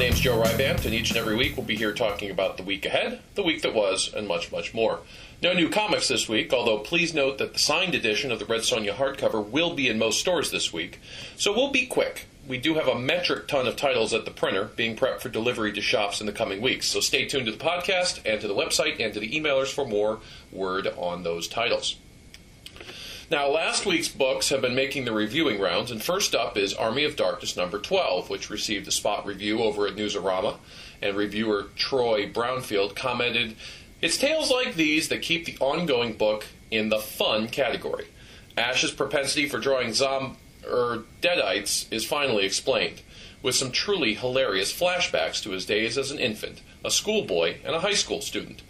name's Joe Rybandt, and each and every week we'll be here talking about the week ahead, the week that was, and much, much more. No new comics this week, although please note that the signed edition of the Red Sonja hardcover will be in most stores this week, so we'll be quick. We do have a metric ton of titles at the printer being prepped for delivery to shops in the coming weeks, so stay tuned to the podcast and to the website and to the emailers for more word on those titles. Now, last week's books have been making the reviewing rounds, and first up is Army of Darkness number 12, which received a spot review over at Newsarama. And reviewer Troy Brownfield commented, It's tales like these that keep the ongoing book in the fun category. Ash's propensity for drawing zom er deadites is finally explained, with some truly hilarious flashbacks to his days as an infant, a schoolboy, and a high school student.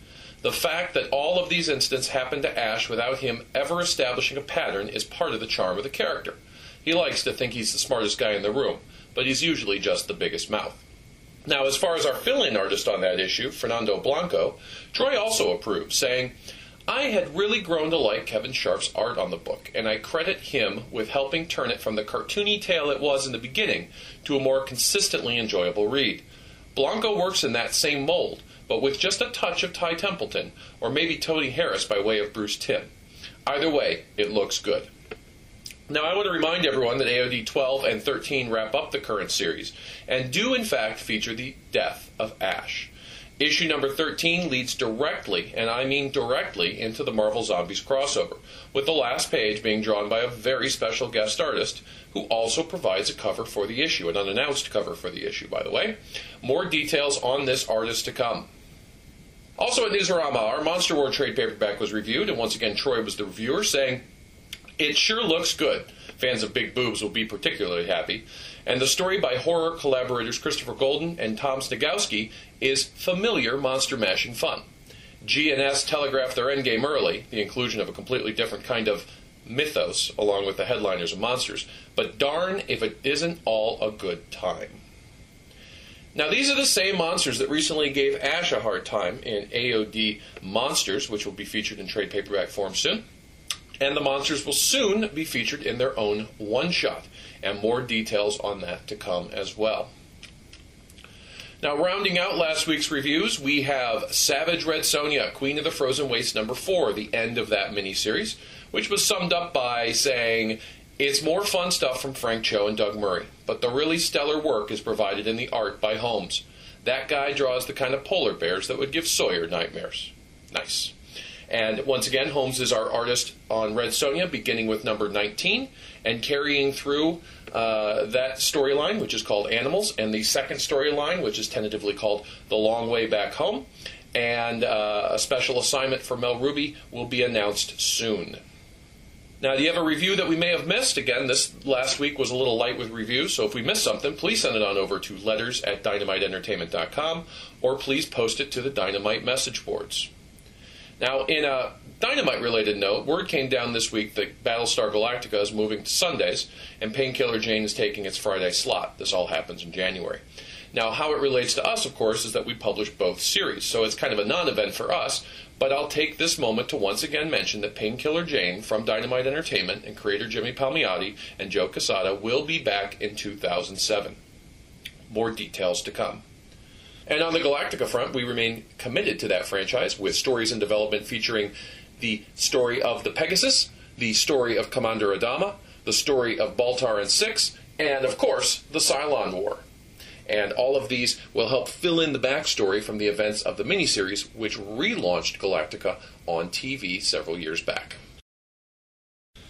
The fact that all of these incidents happened to Ash without him ever establishing a pattern is part of the charm of the character. He likes to think he's the smartest guy in the room, but he's usually just the biggest mouth. Now, as far as our fill in artist on that issue, Fernando Blanco, Troy also approved, saying, I had really grown to like Kevin Sharpe's art on the book, and I credit him with helping turn it from the cartoony tale it was in the beginning to a more consistently enjoyable read. Blanco works in that same mold, but with just a touch of Ty Templeton, or maybe Tony Harris by way of Bruce Timm. Either way, it looks good. Now, I want to remind everyone that AOD 12 and 13 wrap up the current series, and do in fact feature the death of Ash. Issue number 13 leads directly, and I mean directly, into the Marvel Zombies crossover, with the last page being drawn by a very special guest artist, who also provides a cover for the issue, an unannounced cover for the issue, by the way. More details on this artist to come. Also at Newsarama, our Monster War trade paperback was reviewed, and once again, Troy was the reviewer, saying, It sure looks good. Fans of big boobs will be particularly happy. And the story by horror collaborators Christopher Golden and Tom Sniegoski is familiar monster mashing fun. G&S telegraphed their endgame early, the inclusion of a completely different kind of mythos along with the headliners of monsters, but darn if it isn't all a good time. Now, these are the same monsters that recently gave Ash a hard time in AOD Monsters, which will be featured in trade paperback form soon. And the monsters will soon be featured in their own one shot, and more details on that to come as well. Now, rounding out last week's reviews, we have Savage Red Sonja, Queen of the Frozen Waste number four, the end of that miniseries, which was summed up by saying it's more fun stuff from Frank Cho and Doug Murray, but the really stellar work is provided in the art by Homs. That guy draws the kind of polar bears that would give Sawyer nightmares. Nice. And once again, Homs is our artist on Red Sonja, beginning with number 19 and carrying through uh, that storyline, which is called Animals, and the second storyline, which is tentatively called The Long Way Back Home. And uh, a special assignment for Mel Rubi will be announced soon. Now, do you have a review that we may have missed? Again, this last week was a little light with reviews, so if we missed something, please send it on over to letters at dynamiteentertainment.com or please post it to the Dynamite message boards. Now, in a Dynamite related note, word came down this week that Battlestar Galactica is moving to Sundays and Painkiller Jane is taking its Friday slot. This all happens in January. Now, how it relates to us, of course, is that we publish both series, so it's kind of a non event for us, but I'll take this moment to once again mention that Painkiller Jane from Dynamite Entertainment and creator Jimmy Palmiotti and Joe Quesada will be back in 2007. More details to come. And on the Galactica front, we remain committed to that franchise with stories in development featuring the story of the Pegasus, the story of Commander Adama, the story of Baltar and Six, and of course, the Cylon War. And all of these will help fill in the backstory from the events of the miniseries, which relaunched Galactica on TV several years back.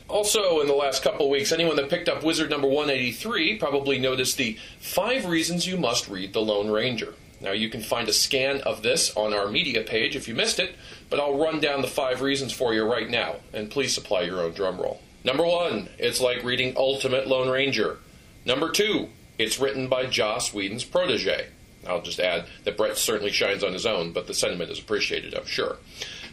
Also, in the last couple weeks, anyone that picked up Wizard number 183 probably noticed the five reasons you must read The Lone Ranger. Now, you can find a scan of this on our media page if you missed it, but I'll run down the five reasons for you right now, and please supply your own drum roll. Number one, it's like reading Ultimate Lone Ranger. Number two, it's written by Joss Whedon's protege. I'll just add that Brett certainly shines on his own, but the sentiment is appreciated, I'm sure.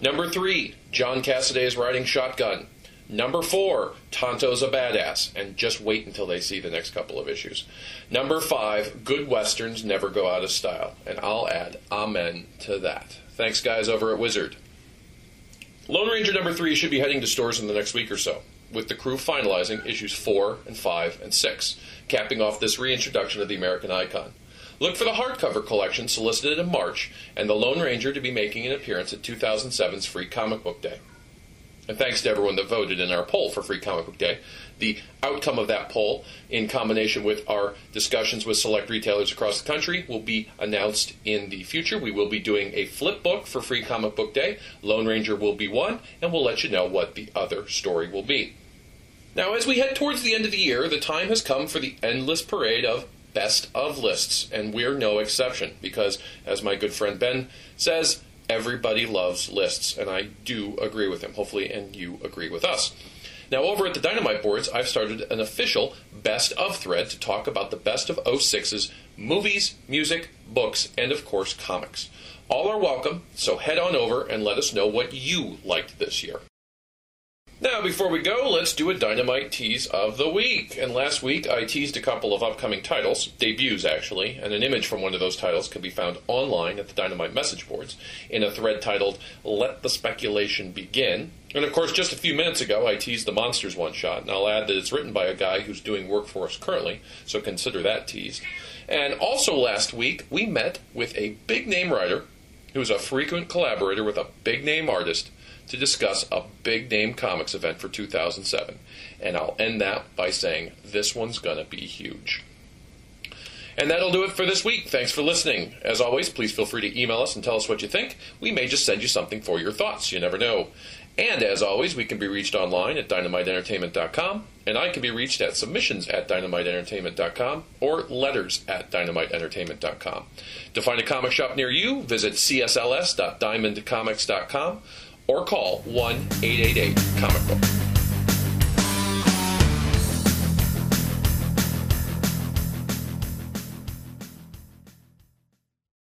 Number three, John Cassaday is riding shotgun. Number four, Tonto's a badass, and just wait until they see the next couple of issues. Number five, good westerns never go out of style, and I'll add amen to that. Thanks, guys, over at Wizard. Lone Ranger number three should be heading to stores in the next week or so, with the crew finalizing issues four and five and six capping off this reintroduction of the American icon. Look for the hardcover collection solicited in March and the Lone Ranger to be making an appearance at 2007's Free Comic Book Day. And thanks to everyone that voted in our poll for Free Comic Book Day. The outcome of that poll, in combination with our discussions with select retailers across the country, will be announced in the future. We will be doing a flip book for Free Comic Book Day. Lone Ranger will be one, and we'll let you know what the other story will be. Now, as we head towards the end of the year, the time has come for the endless parade of best of lists, and we're no exception because, as my good friend Ben says, everybody loves lists, and I do agree with him, hopefully, and you agree with us. Now, over at the Dynamite Boards, I've started an official best of thread to talk about the best of 06's movies, music, books, and of course, comics. All are welcome, so head on over and let us know what you liked this year. Now, before we go, let's do a dynamite tease of the week. And last week, I teased a couple of upcoming titles, debuts actually, and an image from one of those titles can be found online at the Dynamite message boards in a thread titled Let the Speculation Begin. And of course, just a few minutes ago, I teased the Monsters one shot, and I'll add that it's written by a guy who's doing work for us currently, so consider that teased. And also last week, we met with a big name writer who's a frequent collaborator with a big name artist to discuss a big name comics event for 2007. And I'll end that by saying this one's going to be huge. And that'll do it for this week. Thanks for listening. As always, please feel free to email us and tell us what you think. We may just send you something for your thoughts. You never know. And as always, we can be reached online at dynamiteentertainment.com, and I can be reached at submissions at dynamiteentertainment.com or letters at dynamiteentertainment.com. To find a comic shop near you, visit csls.diamondcomics.com or call 1 888 Comic Book.